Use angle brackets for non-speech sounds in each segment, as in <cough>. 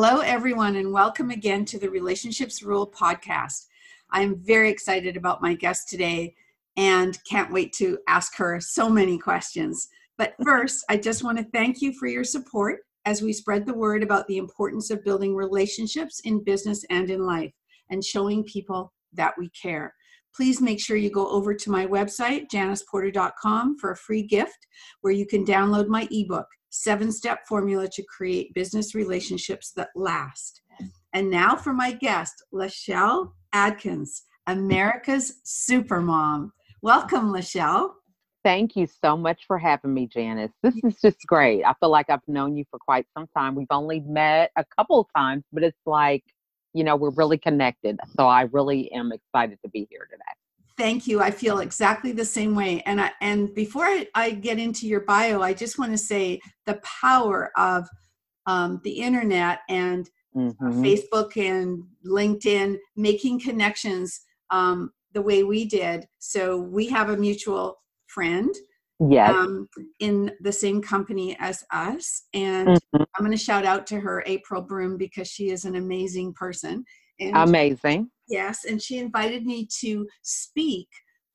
Hello, everyone, and welcome again to the Relationships Rule podcast. I am very excited about my guest today and can't wait to ask her so many questions. But <laughs> first, I just want to thank you for your support as we spread the word about the importance of building relationships in business and in life and showing people that we care. Please make sure you go over to my website, janiceporter.com, for a free gift where you can download my ebook, seven step formula to create business relationships that last. And now for my guest, Lachelle Adkins, America's Supermom. Welcome, Lachelle. Thank you so much for having me, Janice. This is just great. I feel like I've known you for quite some time. We've only met a couple of times, but it's like, you know, we're really connected. So I really am excited to be here today. Thank you. I feel exactly the same way. And I, and before I, I get into your bio, I just want to say the power of um, the internet and mm-hmm. Facebook and LinkedIn making connections um, the way we did. So we have a mutual friend yes. Um, in the same company as us. And mm-hmm. I'm going to shout out to her, April Broom, because she is an amazing person. And amazing. Yes, and she invited me to speak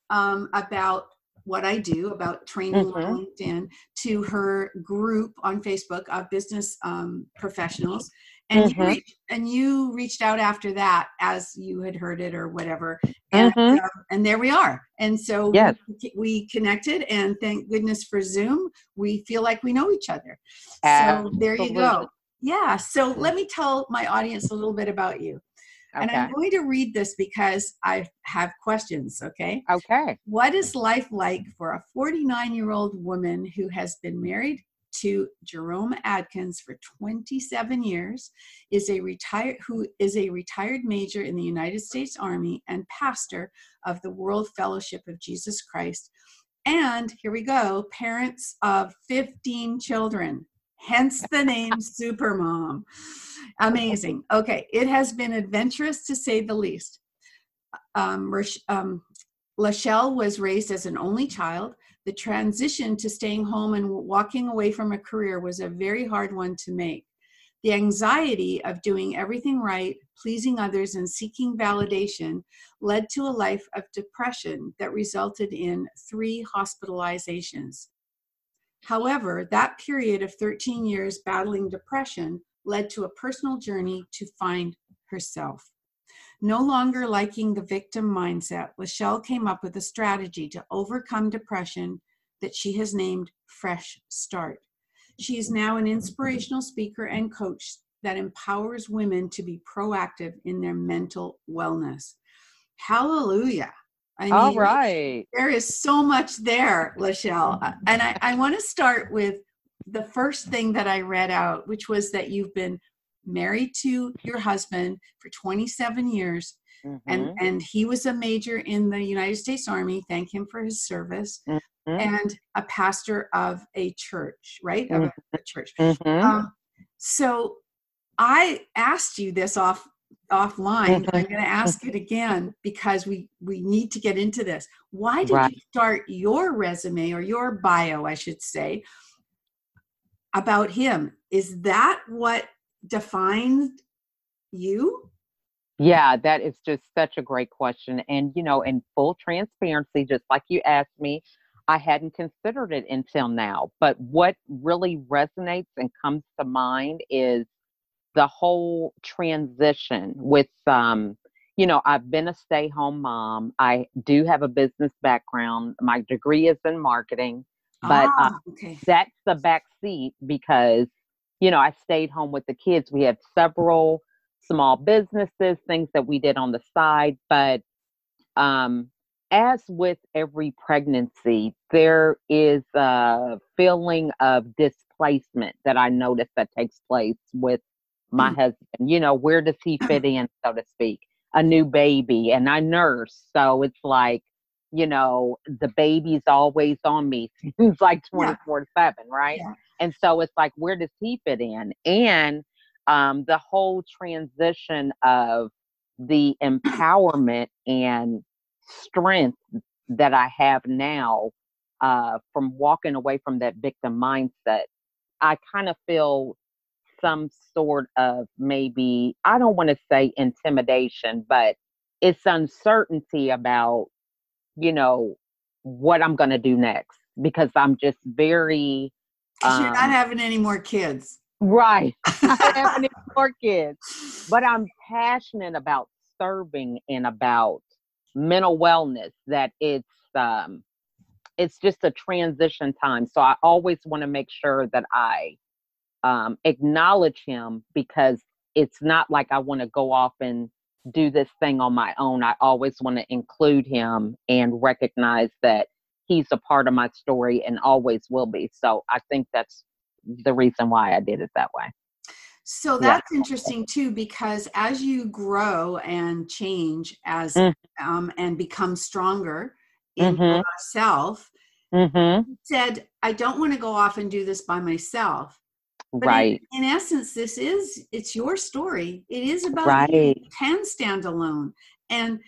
um, about what I do about training mm-hmm. on LinkedIn to her group on Facebook of business um, professionals. And mm-hmm. you reached, and you reached out after that as you had heard it or whatever, and mm-hmm. uh, and there we are. And so yes. we, we, connected, and thank goodness for Zoom. We feel like we know each other. So there you go. Yeah. So let me tell my audience a little bit about you. Okay. And I'm going to read this because I have questions, okay? Okay. What is life like for a 49 year old woman who has been married to Jerome Adkins for 27 years, is a retired who is a retired major in the United States Army and pastor of the World Fellowship of Jesus Christ, and here we go, parents of 15 children. Hence the name Supermom. Amazing. Okay, it has been adventurous to say the least. Um, um, Lachelle was raised as an only child. The transition to staying home and walking away from a career was a very hard one to make. The anxiety of doing everything right, pleasing others, and seeking validation led to a life of depression that resulted in three hospitalizations. However, that period of 13 years battling depression led to a personal journey to find herself. No longer liking the victim mindset, Lachelle came up with a strategy to overcome depression that she has named Fresh Start. She is now an inspirational speaker and coach that empowers women to be proactive in their mental wellness. Hallelujah. I mean, All right. There is so much there, Lachelle. And I, I want to start with the first thing that I read out, which was that you've been married to your husband for 27 years. Mm-hmm. And, and he was a major in the United States Army. Thank him for his service. Mm-hmm. And a pastor of a church, right? Mm-hmm. Of a, a church. Mm-hmm. Um, so I asked you this off offline. I'm going to ask it again because we we need to get into this. Why did right. you start your resume or your bio, I should say, about him? Is that what defines you? Yeah, that is just such a great question. And you know, in full transparency, just like you asked me, I hadn't considered it until now. But what really resonates and comes to mind is the whole transition with um you know i've been a stay home mom i do have a business background my degree is in marketing but uh, ah, okay. that's the back seat because you know i stayed home with the kids we had several small businesses things that we did on the side but um as with every pregnancy there is a feeling of displacement that I notice that takes place with my mm. husband. You know, where does he fit in, so to speak? A new baby, and I nurse, so it's like, you know, the baby's always on me. <laughs> Seems like twenty four seven, right? Yeah. And so it's like, where does he fit in? And um, the whole transition of the empowerment and strength that I have now uh, from walking away from that victim mindset, I kind of feel some sort of maybe, I don't want to say intimidation, but it's uncertainty about, you know, what I'm going to do next because I'm just very. Um, you're not um having any more kids. Right. <laughs> having any more kids. But I'm passionate about serving and about mental wellness that it's um it's just a transition time so i always want to make sure that i um acknowledge him because it's not like i want to go off and do this thing on my own i always want to include him and recognize that he's a part of my story and always will be so i think that's the reason why i did it that way so that's yeah. interesting too, because as you grow and change as mm. um, and become stronger in mm-hmm. yourself, mm-hmm. said, I don't want to go off and do this by myself. But right. In, in, essence, this is it's your story. It is about right. you can stand alone. And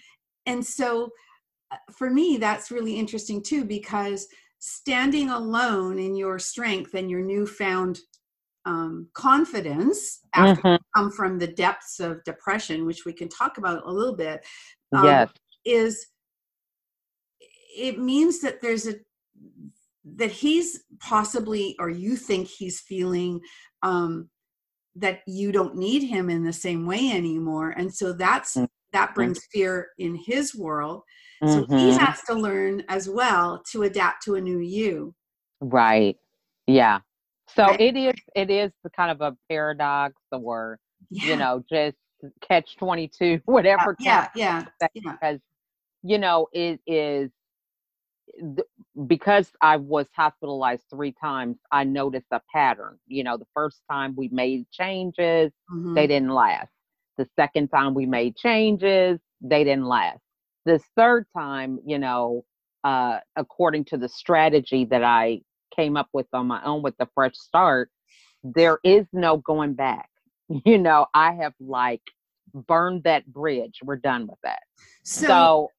and so uh, for me, that's really interesting too, because standing alone in your strength and your newfound um, confidence after mm-hmm. come from the depths of depression, which we can talk about a little bit, um, yes. is it means that there's a that he's possibly or you think he's feeling um, that you don't need him in the same way anymore, and so that's mm-hmm. that brings fear in his world. So mm-hmm. he has to learn as well to adapt to a new you. Right. Yeah. So right. it is it is the kind of a paradox or yeah. you know just catch 22 <laughs> whatever yeah yeah, yeah. because you know it is because I was hospitalized three times, I noticed a pattern. You know, the first time we made changes, mm-hmm. they didn't last. The second time we made changes, they didn't last. This third time, you know, uh, according to the strategy that I came up with on my own with the fresh start, there is no going back. <laughs> You know, I have like burned that bridge. We're done with that. So, so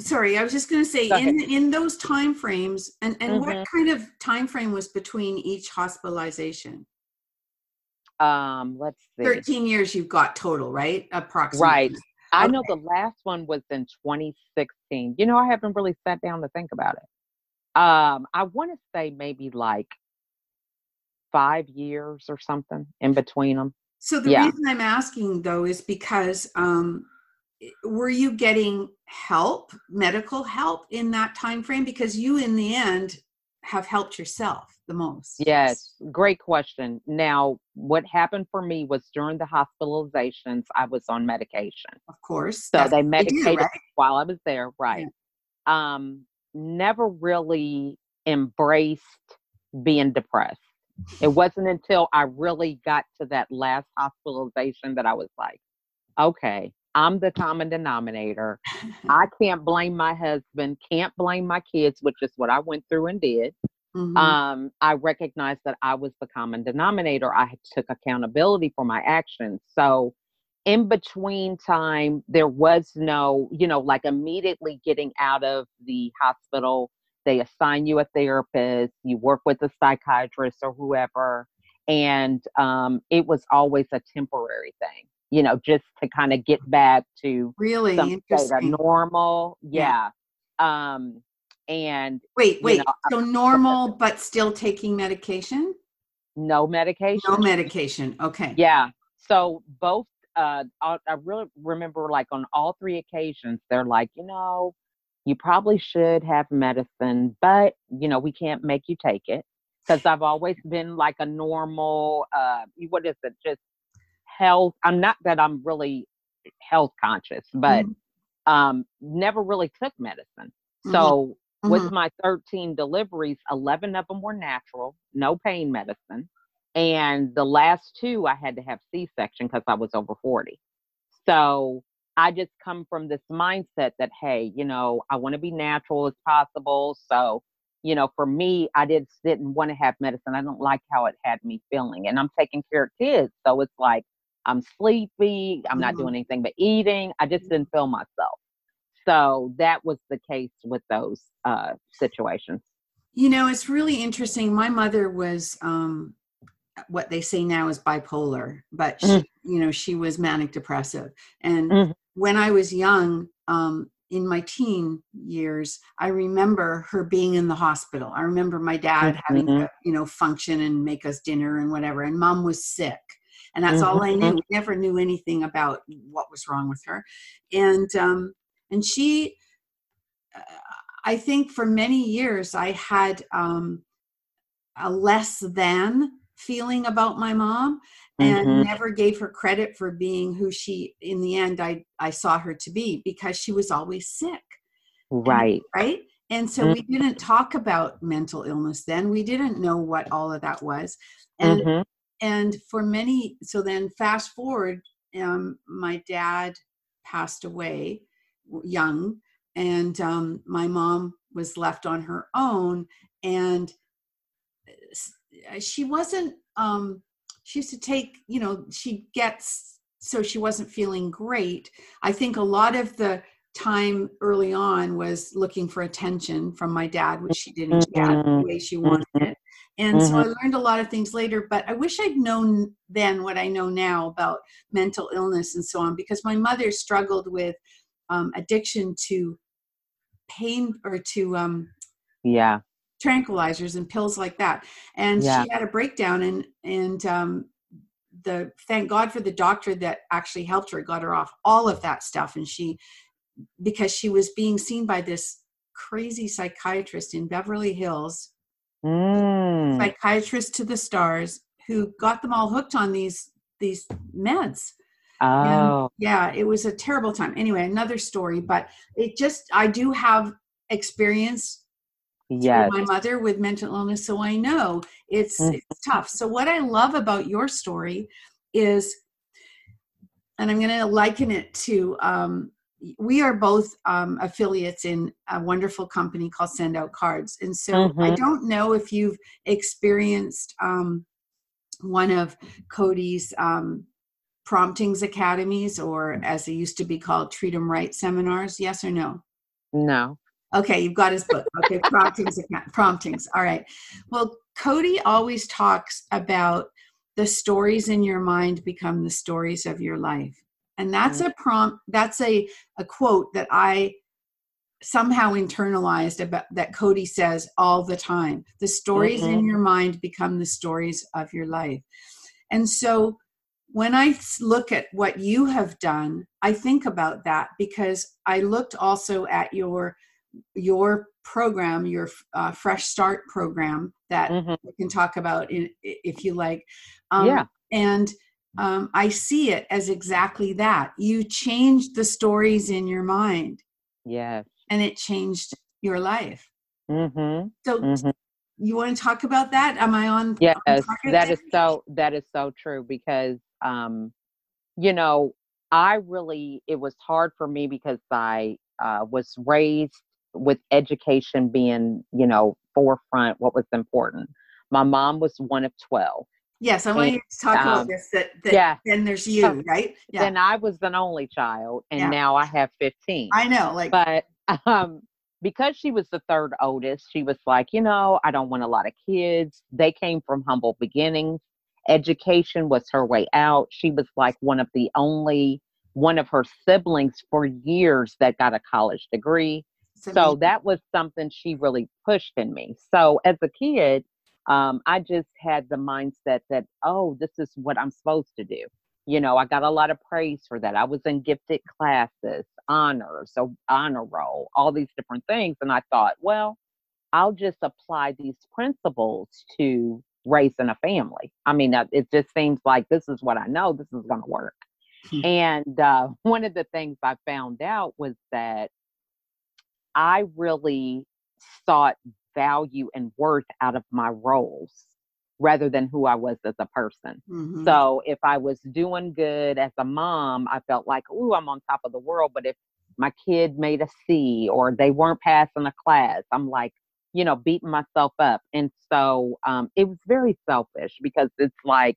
sorry, I was just going to say in in those time frames and and mm-hmm. what kind of time frame was between each hospitalization? Um, let's see. 13 years you've got total, right? Approximately. Right. I know the last one was in 2016. You know, I haven't really sat down to think about it. Um, I want to say maybe like five years or something in between them. So the yeah. reason I'm asking though is because um, were you getting help, medical help in that time frame? Because you, in the end, have helped yourself the most. Yes, great question. Now, what happened for me was during the hospitalizations, I was on medication. Of course. So they medicated do, right? while I was there, right? Yeah. Um, never really embraced being depressed. It wasn't until I really got to that last hospitalization that I was like, okay, I'm the common denominator. <laughs> I can't blame my husband, can't blame my kids, which is what I went through and did. Mm-hmm. Um, I recognized that I was the common denominator. I took accountability for my actions. So in between time, there was no, you know, like immediately getting out of the hospital, they assign you a therapist, you work with a psychiatrist or whoever. And um, it was always a temporary thing, you know, just to kind of get back to really some state of normal. Yeah. yeah. Um, and wait, wait, know, so normal, but still taking medication? No medication. No medication. Okay. Yeah. So both uh, I, I really remember like on all three occasions, they're like, you know, you probably should have medicine, but you know, we can't make you take it because I've always been like a normal, uh, what is it? Just health. I'm not that I'm really health conscious, but mm-hmm. um, never really took medicine. Mm-hmm. So Mm-hmm. With my 13 deliveries, 11 of them were natural, no pain medicine. And the last two, I had to have C section because I was over 40. So I just come from this mindset that, hey, you know, I want to be natural as possible. So, you know, for me, I just didn't want to have medicine. I don't like how it had me feeling. And I'm taking care of kids. So it's like I'm sleepy, I'm not mm-hmm. doing anything but eating. I just didn't feel myself. So that was the case with those uh, situations. You know, it's really interesting. My mother was um, what they say now is bipolar, but she, mm. you know, she was manic depressive. And mm. when I was young, um, in my teen years, I remember her being in the hospital. I remember my dad mm-hmm. having to, you know, function and make us dinner and whatever, and mom was sick. And that's mm-hmm. all I knew. We never knew anything about what was wrong with her. And um, and she, uh, I think for many years, I had um, a less than feeling about my mom and mm-hmm. never gave her credit for being who she in the end I I saw her to be because she was always sick. Right. And, right? And so mm-hmm. we didn't talk about mental illness then. We didn't know what all of that was. And mm-hmm. And for many so then fast forward um my dad passed away young and um my mom was left on her own and uh, she wasn't um she used to take you know she gets so she wasn't feeling great. I think a lot of the time early on was looking for attention from my dad which she didn't get the mm-hmm. way she wanted it and so i mm-hmm. learned a lot of things later but i wish i'd known then what i know now about mental illness and so on because my mother struggled with um, addiction to pain or to um, yeah tranquilizers and pills like that and yeah. she had a breakdown and and um the thank god for the doctor that actually helped her got her off all of that stuff and she because she was being seen by this crazy psychiatrist in beverly hills mm. psychiatrist to the stars who got them all hooked on these these meds oh and yeah it was a terrible time anyway another story but it just i do have experience yes. my mother with mental illness, so I know it's mm-hmm. it's tough. So what I love about your story is, and I'm going to liken it to. Um, we are both um, affiliates in a wonderful company called Send Out Cards, and so mm-hmm. I don't know if you've experienced um, one of Kody's um, promptings academies, or as they used to be called, Treat 'em Right seminars. Yes or no? No. Okay, you've got his book. Okay, <laughs> promptings. promptings. All right. Well, Kody always talks about the stories in your mind become the stories of your life, and that's mm-hmm. a prompt. That's a a quote that I somehow internalized about that Kody says all the time. The stories mm-hmm. in your mind become the stories of your life, and so when I look at what you have done, I think about that because I looked also at your your program, your uh, Fresh Start program that mm-hmm. we can talk about in, if you like. Um, yeah. And um, I see it as exactly that. You changed the stories in your mind. Yes. And it changed your life. Mm-hmm. So mm-hmm. you want to talk about that? Am I on? Yes, on that is so. That is so true because, um, you know, I really it was hard for me because I uh, was raised with education being, you know, forefront, what was important. My mom was one of 12. Yes, I want you to talk um, about this. That, that yeah. then there's you, so, right? Yeah. Then I was an only child, and yeah. now I have 15. I know, like, but <laughs> um, because she was the third oldest, she was like, you know, I don't want a lot of kids. They came from humble beginnings. Education was her way out. She was like one of the only one of her siblings for years that got a college degree so that was something she really pushed in me. So as a kid, um, I just had the mindset that, oh, this is what I'm supposed to do. You know, I got a lot of praise for that. I was in gifted classes, honors, so honor roll, all these different things. And I thought, well, I'll just apply these principles to raising a family. I mean, it just seems like this is what I know, this is going to work. Hmm. And uh, <laughs> one of the things I found out was that I really sought value and worth out of my roles rather than who I was as a person. Mm-hmm. So if I was doing good as a mom, I felt like, ooh, I'm on top of the world. But if my kid made a C or they weren't passing a class, I'm like, you know, beating myself up. And so um, it was very selfish because it's like,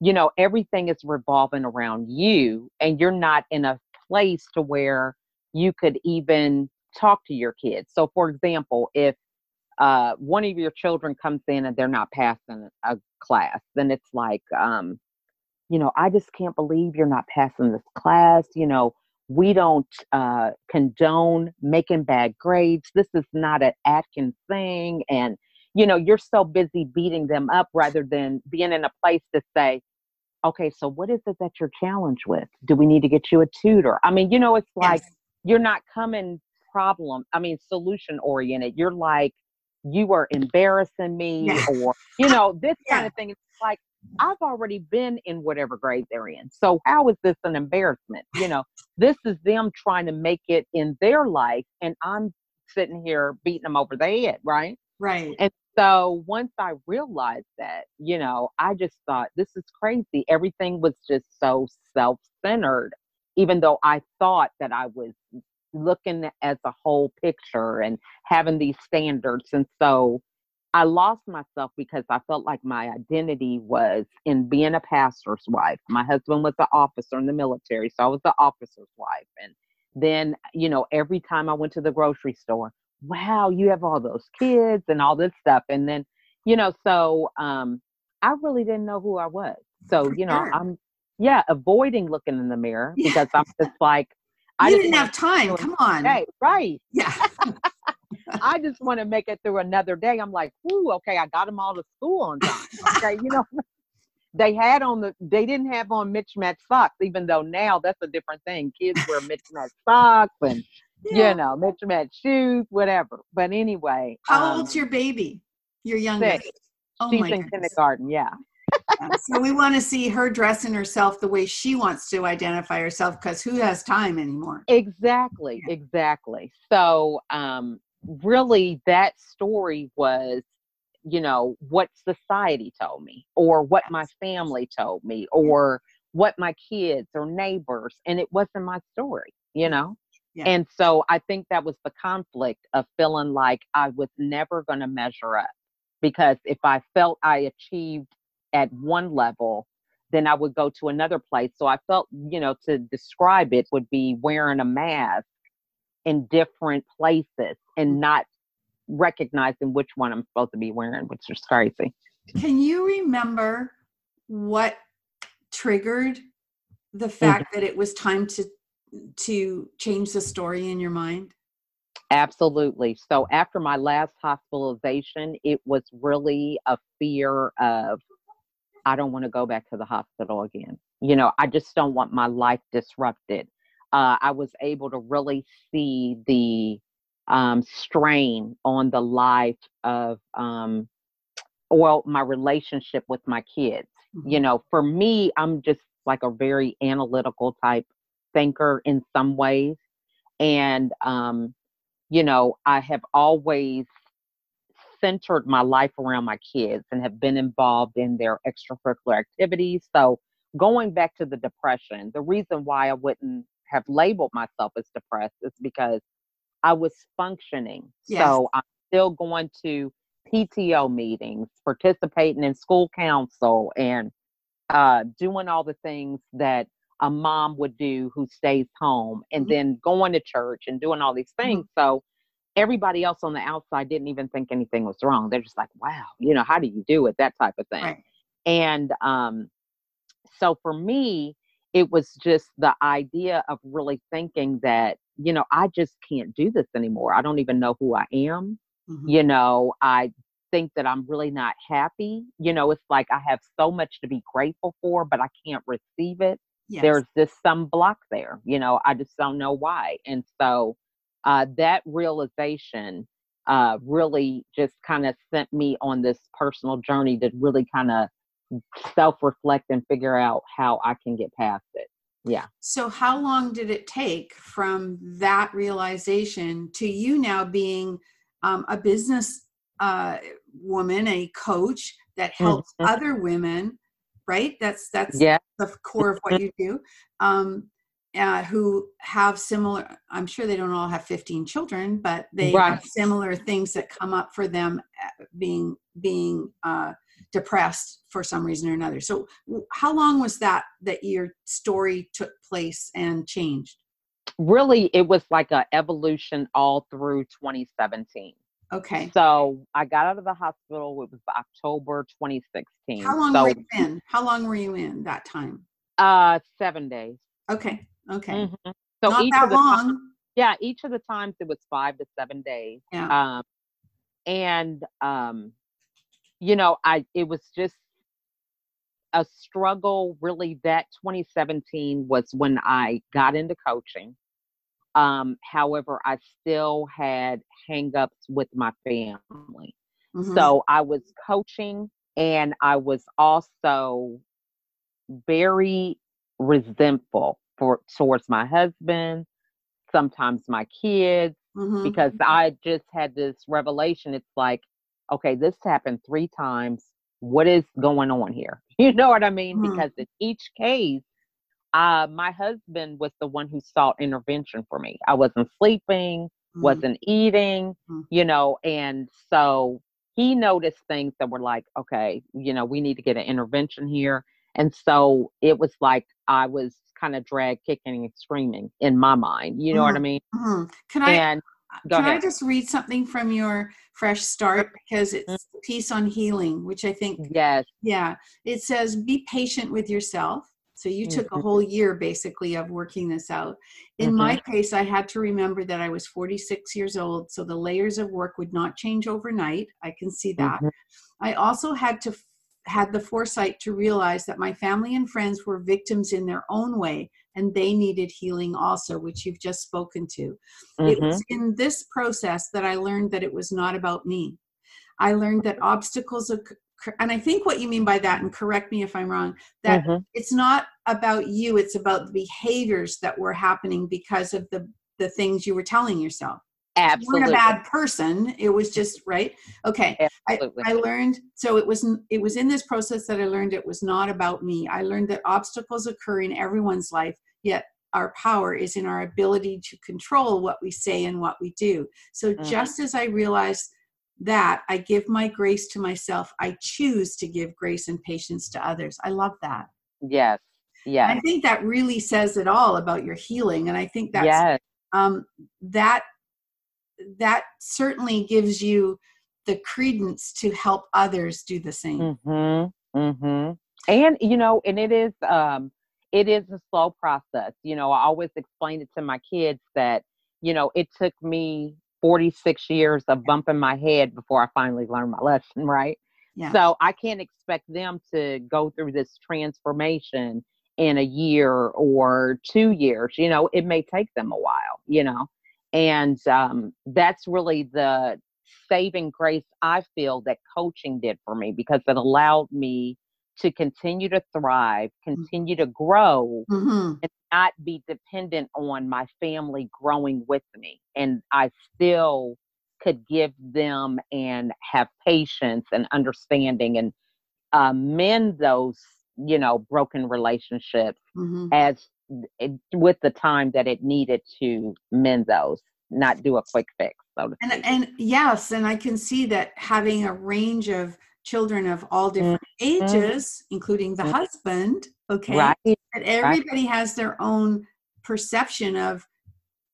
you know, everything is revolving around you and you're not in a place to where you could even talk to your kids. So, for example, if uh, one of your children comes in and they're not passing a class, then it's like, um, you know, I just can't believe you're not passing this class. You know, we don't uh, condone making bad grades. This is not an Adkins thing. And, you know, you're so busy beating them up rather than being in a place to say, okay, so what is it that you're challenged with? Do we need to get you a tutor? I mean, you know, it's like yes. you're not coming problem, I mean, solution oriented. You're like, you are embarrassing me, yes. or, you know, this yeah. kind of thing. It's like, I've already been in whatever grade they're in. So how is this an embarrassment? You know, this is them trying to make it in their life, and I'm sitting here beating them over the head, right? Right. And so once I realized that, you know, I just thought this is crazy. Everything was just so self-centered, even though I thought that I was looking as a whole picture and having these standards. And so I lost myself because I felt like my identity was in being a pastor's wife. My husband was an officer in the military, so I was the officer's wife. And then, you know, every time I went to the grocery store, wow, you have all those kids and all this stuff. And then, you know, so um I really didn't know who I was. So, you know, I'm yeah, avoiding looking in the mirror <laughs> because I'm just like I didn't have time. Come on. Hey, right. Yeah. <laughs> I just want to make it through another day. I'm like, whoo, okay, I got them all to school on time. Okay, you know, <laughs> they had on the, they didn't have on mismatched socks, even though now that's a different thing. Kids wear mismatched <laughs> socks and, yeah. you know, mismatched shoes, whatever. But anyway. How um, old's your baby? Your youngest? Six. Oh She's in goodness. kindergarten, yeah. So we want to see her dressing herself the way she wants to identify herself because who has time anymore? Exactly exactly. So um really that story was you know what society told me or what my family told me or what my kids or neighbors and it wasn't my story you know? yeah. and so i think that was the conflict of feeling like i was never going to measure up because if i felt i achieved at one level then i would go to another place so i felt you know to describe it would be wearing a mask in different places and mm. not recognizing which one I'm supposed to be wearing, which is crazy. Can you remember what triggered the fact mm-hmm. that it was time to to change the story in your mind? Absolutely. So after my last hospitalization, it was really a fear of I don't want to go back to the hospital again. You know, I just don't want my life disrupted uh, I was able to really see the um, strain on the life of, um, well, my relationship with my kids. Mm-hmm. You know, for me, I'm just like a very analytical type thinker in some ways. And, um, you know, I have always centered my life around my kids and have been involved in their extracurricular activities. So, going back to the depression, the reason why I wouldn't have labeled myself as depressed is because I was functioning. Yes. So I'm still going to PTO meetings, participating in school council, and uh, doing all the things that a mom would do who stays home, and mm-hmm. then going to church and doing all these things. Mm-hmm. So everybody else on the outside didn't even think anything was wrong. They're just like, wow, you know, how do you do it? That type of thing. Right. And um, so for me, it was just the idea of really thinking that you know i just can't do this anymore i don't even know who i am mm-hmm. you know i think that i'm really not happy you know it's like i have so much to be grateful for but i can't receive it yes. there's just some block there you know i just don't know why and so uh, that realization uh, really just kind of sent me on this personal journey to really kind of self reflect and figure out how I can get past it. Yeah. So, how long did it take from that realization to you now being um, a business uh, woman, a coach that helps mm-hmm. other women, right? That's that's yeah. the core of what you do. Um, uh, who have similar i'm sure they don't all have 15 children but they right. have similar things that come up for them uh, being being uh, depressed for some reason or another. So how long was that that your story took place and changed? Really it was like a evolution all through 2017 okay. So i got out of the hospital it was october 2016 how long so, were you in? How long were you in that time? Uh seven days. Okay okay mm-hmm. so Not each that of the long times, yeah each of the times it was five to seven days yeah. um and um you know i it was just a struggle really that 2017 was when i got into coaching um, however, I still had hangups with my family. Mm-hmm. So I was coaching and I was also very resentful for towards my husband, sometimes my kids, mm-hmm. because I just had this revelation. It's like, okay, this happened three times. What is going on here? <laughs> You know what I mean? Mm-hmm. Because in each case, uh, my husband was the one who sought intervention for me. I wasn't sleeping, mm-hmm. wasn't eating, mm-hmm. you know, and so he noticed things that were like, okay, you know, we need to get an intervention here. And so it was like I was kind of drag kicking and screaming in my mind. You know mm-hmm. what I mean? Mm-hmm. Can I? And, can ahead. I just read something from your fresh start because it's mm-hmm. piece on healing, which I think yes, yeah. It says be patient with yourself so you took mm-hmm. a whole year basically of working this out. In mm-hmm. my case, I had to remember that I was 46 years old, so the layers of work would not change overnight. I can see that. Mm-hmm. I also had to had the foresight to realize that my family and friends were victims in their own way and they needed healing also which you've just spoken to mm-hmm. it was mm-hmm. in this process that i learned that it was not about me i learned that obstacles occur- and I think what you mean by that, and correct me if I'm wrong, that mm-hmm. it's not about you, it's about the behaviors that were happening because of the the things you were telling yourself. Absolutely. You weren't a bad person. It was just right. Okay. Absolutely. I, I learned so it was it was in this process that I learned it was not about me. I learned that obstacles occur in everyone's life, yet our power is in our ability to control what we say and what we do. So mm-hmm. just as I realized that I give my grace to myself. I choose to give grace and patience to others. I love that. Yes. Yeah. I think that really says it all about your healing. And I think that's yes. um, that that certainly gives you the credence to help others do the same. Mm-hmm. Mm-hmm. And you know, and it is um it is a slow process. You know, I always explain it to my kids that, you know, it took me 46 years of bumping my head before I finally learned my <laughs> lesson, right? Yeah. So I can't expect them to go through this transformation in a year or two years. You know, it may take them a while, you know, and um, that's really the saving grace I feel that coaching did for me because it allowed me to continue to thrive, mm. continue to grow, mm-hmm. and not be dependent on my family growing with me. And I still could give them and have patience and understanding and uh, mend those, you know, broken relationships mm-hmm. as it, with the time that it needed to mend those, not do a quick fix. So and, and yes, and I can see that having a range of children of all different mm-hmm. ages, including the mm-hmm. husband. Okay. Right. That everybody right. has their own perception of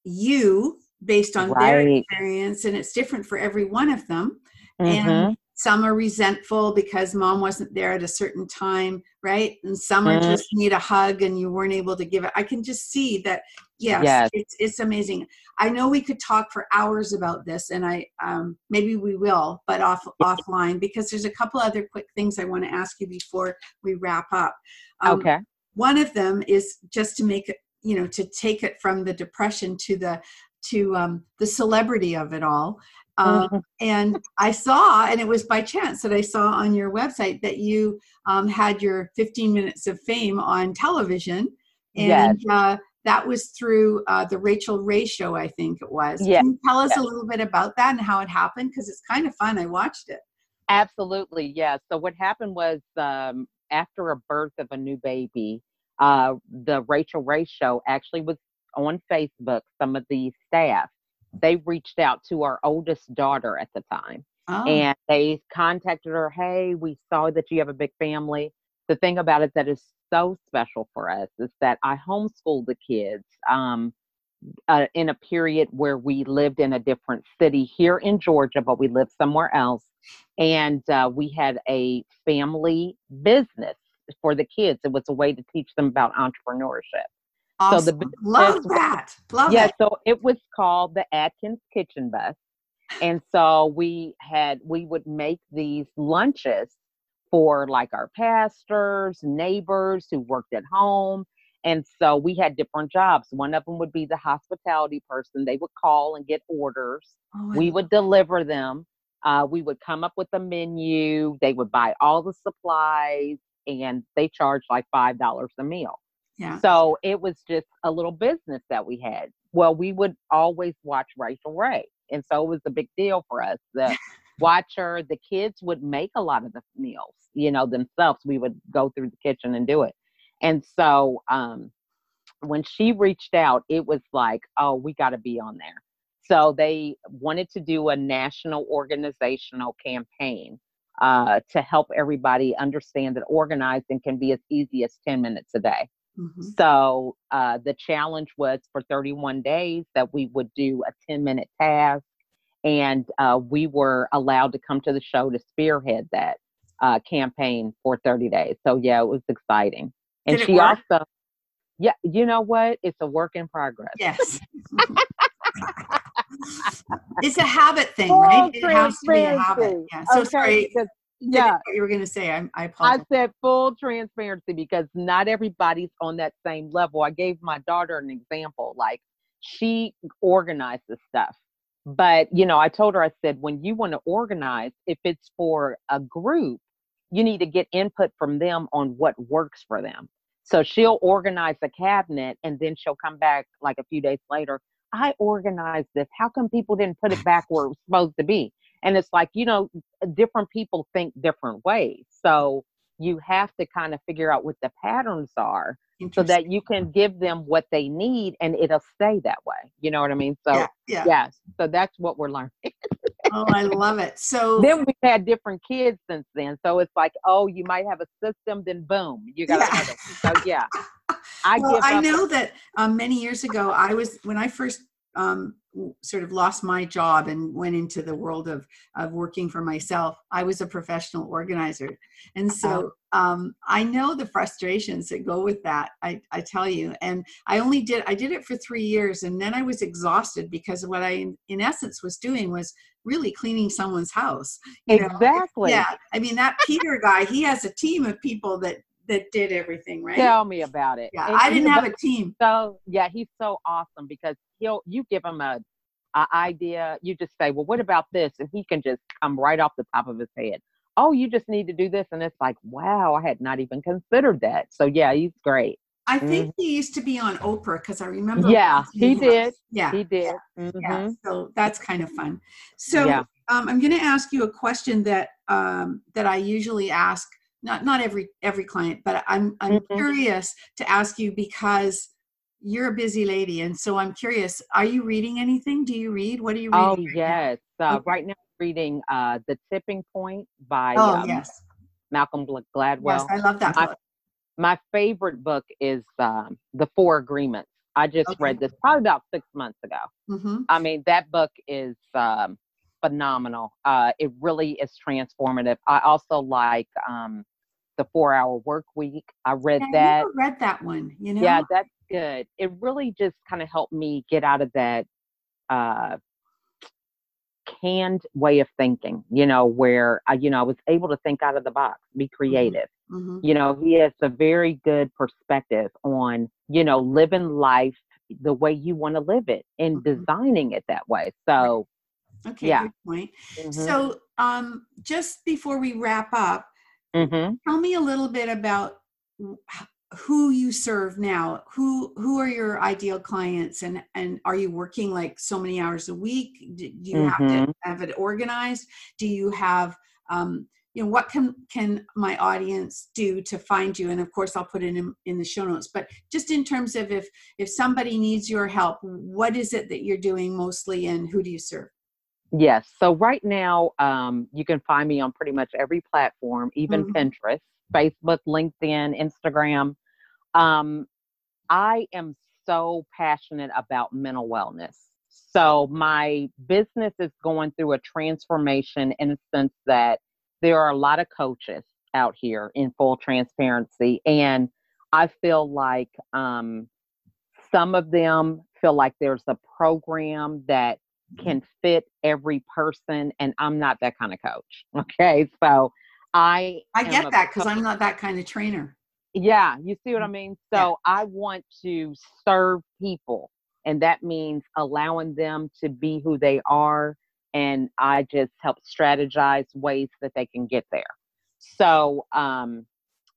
you based on right. their experience, and it's different for every one of them. Mm-hmm. And some are resentful because mom wasn't there at a certain time right? And some are mm. just need a hug and you weren't able to give it. I can just see that yes, yes, It's, it's amazing. I know we could talk for hours about this and i um, maybe we will but off offline because there's a couple other quick things i want to ask you before we wrap up. Um, okay. one of them is just to make it you know to take it from the depression to the to um, the celebrity of it all um, mm-hmm. and I saw, and it was by chance that I saw on your website that you um, had your 15 minutes of fame on television. And yes. uh, that was through uh, the Rachael Ray show, I think it was. Yeah. Can you tell us Yeah. a little bit about that and how it happened? Because it's kind of fun. I watched it. Absolutely, yeah. So what happened was um, after a birth of a new baby, uh, the Rachael Ray show actually was on Facebook. Some of the staff they reached out to our oldest daughter at the time, Oh, and they contacted her. Hey, we saw that you have a big family. The thing about it that is so special for us is that I homeschooled the kids. Um, uh, in a period where we lived in a different city here in Georgia, but we lived somewhere else. And uh, we had a family business for the kids. It was a way to teach them about entrepreneurship. So the business Love that. Love yeah, it. so it was called the Adkins Kitchen Bus. And so we had, we would make these lunches for like our pastors, neighbors who worked at home. And so we had different jobs. One of them would be the hospitality person. They would call and get orders Oh, we would deliver them. Uh, we would come up with a menu. They would buy all the supplies, and they charged like five dollars a meal. Yeah. So it was just a little business that we had. Well, we would always watch Rachael Ray, and so it was a big deal for us. The watch her. The kids would make a lot of the meals, you know, themselves. We would go through the kitchen and do it. And so um, when she reached out, it was like, oh, we got to be on there. So they wanted to do a national organizational campaign uh, to help everybody understand that organizing can be as easy as 10 minutes a day. Mhm. So uh, the challenge was for 31 days that we would do a 10 minute task, and uh, we were allowed to come to the show to spearhead that uh, campaign for 30 days. So yeah, it was exciting. And Did she also, yeah, you know what? It's a work in progress. Yes. <laughs> it's a habit thing, right? Full It has to be a habit. Yeah. So Okay, sorry. Yeah, you were going to say. I, I I apologize. said full transparency because not everybody's on that same level. I gave my daughter an example. Like she organizes stuff. But, you know, I told her, I said, when you want to organize, if it's for a group, you need to get input from them on what works for them. So she'll organize a cabinet and then she'll come back like a few days later. I organized this. How come people didn't put it back where it was supposed to be? And it's like, you know, different people think different ways. So you have to kind of figure out what the patterns are so that you can give them what they need and it'll stay that way. You know what I mean? So, yeah, yeah. yes. So that's what we're learning. Oh, I love it. <laughs> So then we've had different kids since then. So it's like, oh, you might have a system, then boom, you got Yeah. another. So yeah. <laughs> I well, I know that um, many years ago, I was when I first um, sort of lost my job and went into the world of of working for myself. I was a professional organizer, and so um, I know the frustrations that go with that. I, I tell you, and I only did I did it for three years, and then I was exhausted because what I in, in essence was doing was really cleaning someone's house. you know? Exactly. Yeah, I mean that Peter guy, he has a team of people that that did everything, right? Tell me about it. Yeah, And I didn't have a team. so yeah, he's so awesome because he'll you give him a, a idea, you just say, Well, what about this? And he can just come right off the top of his head. Oh, you just need to do this. And it's like, wow, I had not even considered that. So yeah, he's great. I think he used to be on Oprah because I remember. Mm-hmm. Yeah, he did. Yeah, He did. yeah. Mhm. So that's kind of fun. So Yeah. um, I'm going to ask you a question that um, that I usually ask. Not not every every client, but I'm I'm Mhm. curious to ask you because you're a busy lady, and so I'm curious. Are you reading anything? Do you read? What are you reading? Oh right now? yes. Uh, Okay. Right now I'm reading uh The Tipping Point by Oh um, yes, Malcolm Gladwell. yes, I love that my- book. My favorite book is um, The Four Agreements. I just Okay. read this probably about six months ago. hmm I mean, that book is um, phenomenal. Uh, it really is transformative. I also like um, the Four Hour Work Week. I read I that. never read that one. You know. Yeah, that's good. It really just kind of helped me get out of that uh, canned way of thinking. You know, where I, you know, I was able to think out of the box, be creative. hmm You know, he has a very good perspective on, you know, living life the way you want to live it and Mhm. designing it that way. So, Okay. Yeah. Good point. mhm, So, um, just before we wrap up, mhm. tell me a little bit about who you serve now who who are your ideal clients and and are you working like so many hours a week do you mm-hmm. have to mm-hmm. have it organized do you have um you know what can can my audience do to find you and of course i'll put it in in the show notes but just in terms of if if somebody needs your help what is it that you're doing mostly and who do you serve yes so right now um, you can find me on pretty much every platform even mm-hmm. pinterest facebook linkedin instagram um, i am so passionate about mental wellness. So my business is going through a transformation in the sense that there are a lot of coaches out here in full transparency and i feel like um, some of them feel like there's a program that can fit every person and i'm not that kind of coach <laughs> okay? So i i get that because i'm not that kind of trainer yeah you see what i mean so yeah. i want to serve people and that means allowing them to be who they are and I just help strategize ways that they can get there. So um,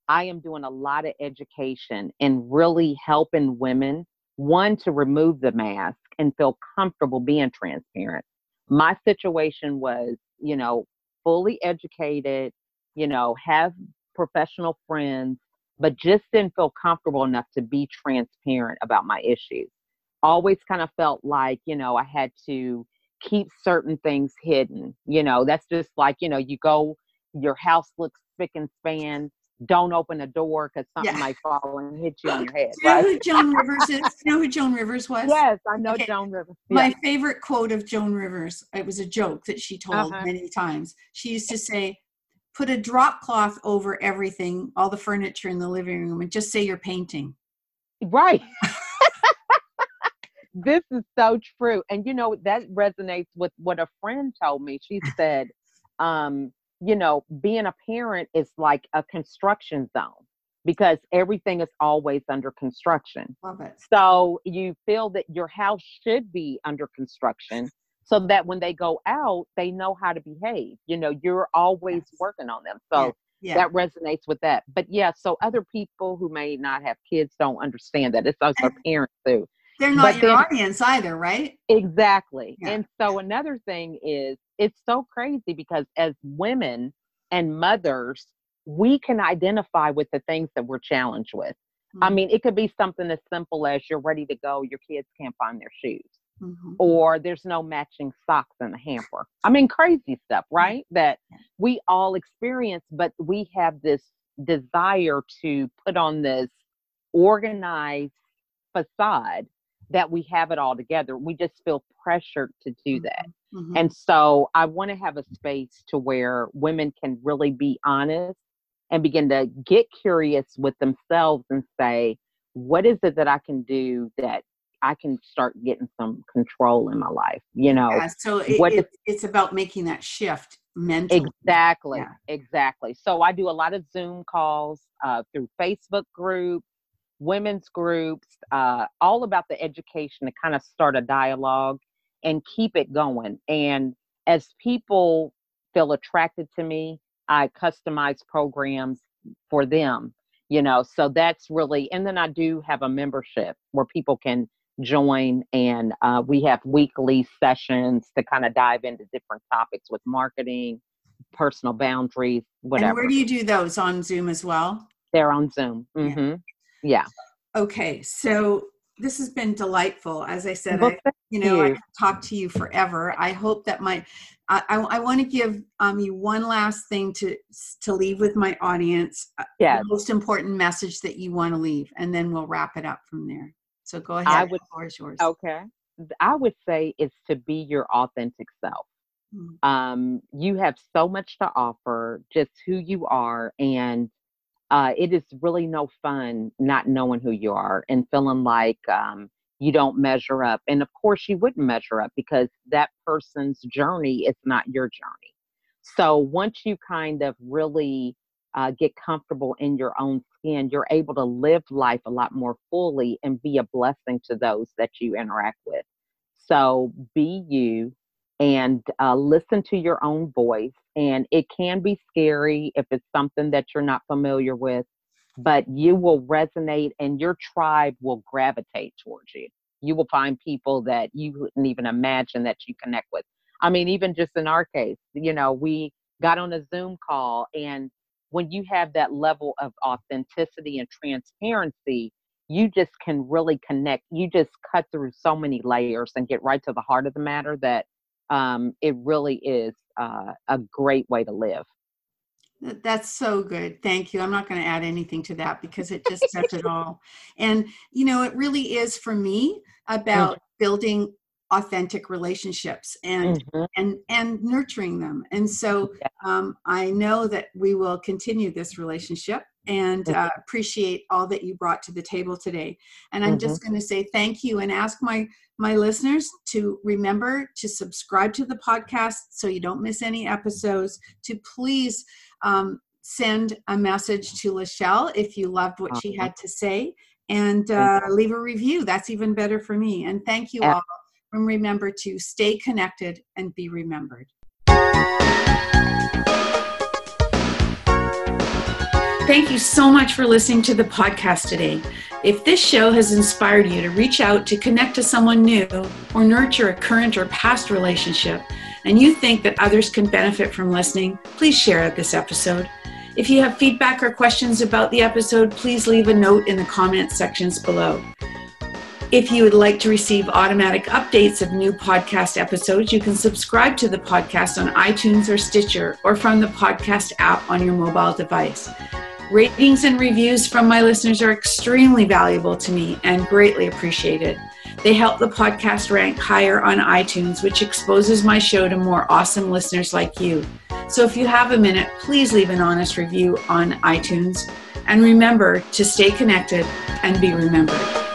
I am doing a lot of education and really helping women, one, to remove the mask and feel comfortable being transparent. My situation was, you know, fully educated, you know, have professional friends, but just didn't feel comfortable enough to be transparent about my issues. Always kind of felt like, you know, I had to keep certain things hidden. You know, that's just like, you know, you go, your house looks spick and span. Don't open the door because something yeah. might fall and hit you on your head. Do you know who Joan Rivers is? you know who Joan Rivers was? Yes, I know okay. Joan Rivers. My favorite quote of Joan Rivers, it was a joke that she told uh-huh. many times. She used to say, put a drop cloth over everything, all the furniture in the living room, and just say you're painting. Right. <laughs> this is so true. And you know, that resonates with what a friend told me. She <laughs> said, um, you know, being a parent is like a construction zone because everything is always under construction. Love it. So you feel that your house should be under construction so that when they go out, they know how to behave. You know, you're always yes. working on them. So yeah. that resonates with that. But yeah, so other people who may not have kids don't understand that. It's us our parents too. They're not but your then, audience either, right? Exactly. Yeah. And so another thing is it's so crazy because as women and mothers, we can identify with the things that we're challenged with. Mm-hmm. I mean, it could be something as simple as you're ready to go, your kids can't find their shoes. Mm-hmm. Or there's no matching socks in the hamper. I mean, crazy stuff, right? That we all experience, but we have this desire to put on this organized facade that we have it all together. We just feel pressured to do that. Mm-hmm. mm-hmm. And so I want to have a space to where women can really be honest and begin to get curious with themselves and say, what is it that I can do that I can start getting some control in my life? You know, yeah, so it, what it, it's about making that shift mentally. Exactly, yeah. exactly. So I do a lot of Zoom calls uh, through Facebook groups women's groups, uh, all about the education to kind of start a dialogue and keep it going. And as people feel attracted to me, I customize programs for them, you know, so that's really, and then I do have a membership where people can join and uh, we have weekly sessions to kind of dive into different topics with marketing personal boundaries whatever and where do you do those on zoom as well they're on zoom mm-hmm. Yeah. Okay. So this has been delightful. As I said, well, I, you know, you. I could talk to you forever. I hope that my, I, I, I want to give um, you one last thing to to leave with my audience. Uh, yeah. The most important message that you want to leave, and then we'll wrap it up from there. So go ahead. I would, floor is yours. Okay. I would say it's to be your authentic self. Mm-hmm. Um, you have so much to offer, just who you are, and uh, it is really no fun not knowing who you are and feeling like um, you don't measure up. And of course, you wouldn't measure up because that person's journey is not your journey. So once you kind of really uh, get comfortable in your own skin, you're able to live life a lot more fully and be a blessing to those that you interact with. So be you and uh, listen to your own voice and it can be scary if it's something that you're not familiar with. but you will resonate and your tribe will gravitate towards you. You will find people that you wouldn't even imagine that you connect with. I mean, even just in our case, you know, we got on a Zoom call, and when you have that level of authenticity and transparency, you just can really connect. You just cut through so many layers and get right to the heart of the matter that um, it really is uh, a great way to live. That's so good. Thank you. I'm not going to add anything to that because it just says it <laughs> all. And, you know, it really is for me about building authentic relationships and mm-hmm. and and nurturing them. And so um, i know that we will continue this relationship and mm-hmm. uh, appreciate all that you brought to the table today. And i'm just mm-hmm. going to say thank you and ask my my listeners to remember to subscribe to the podcast so you don't miss any episodes to please um, send a message to lachelle if you loved what she had to say and uh, leave a review. That's even better for me. And thank you all and remember to stay connected and be remembered. Thank you so much for listening to the podcast today. If this show has inspired you to reach out to connect to someone new or nurture a current or past relationship, and you think that others can benefit from listening, please share this episode. If you have feedback or questions about the episode, please leave a note in the comment sections below. If you would like to receive automatic updates of new podcast episodes, you can subscribe to the podcast on iTunes or Stitcher or from the podcast app on your mobile device. Ratings and reviews from my listeners are extremely valuable to me and greatly appreciated. They help the podcast rank higher on iTunes, which exposes my show to more awesome listeners like you. So if you have a minute, please leave an honest review on iTunes. And remember to stay connected and be remembered.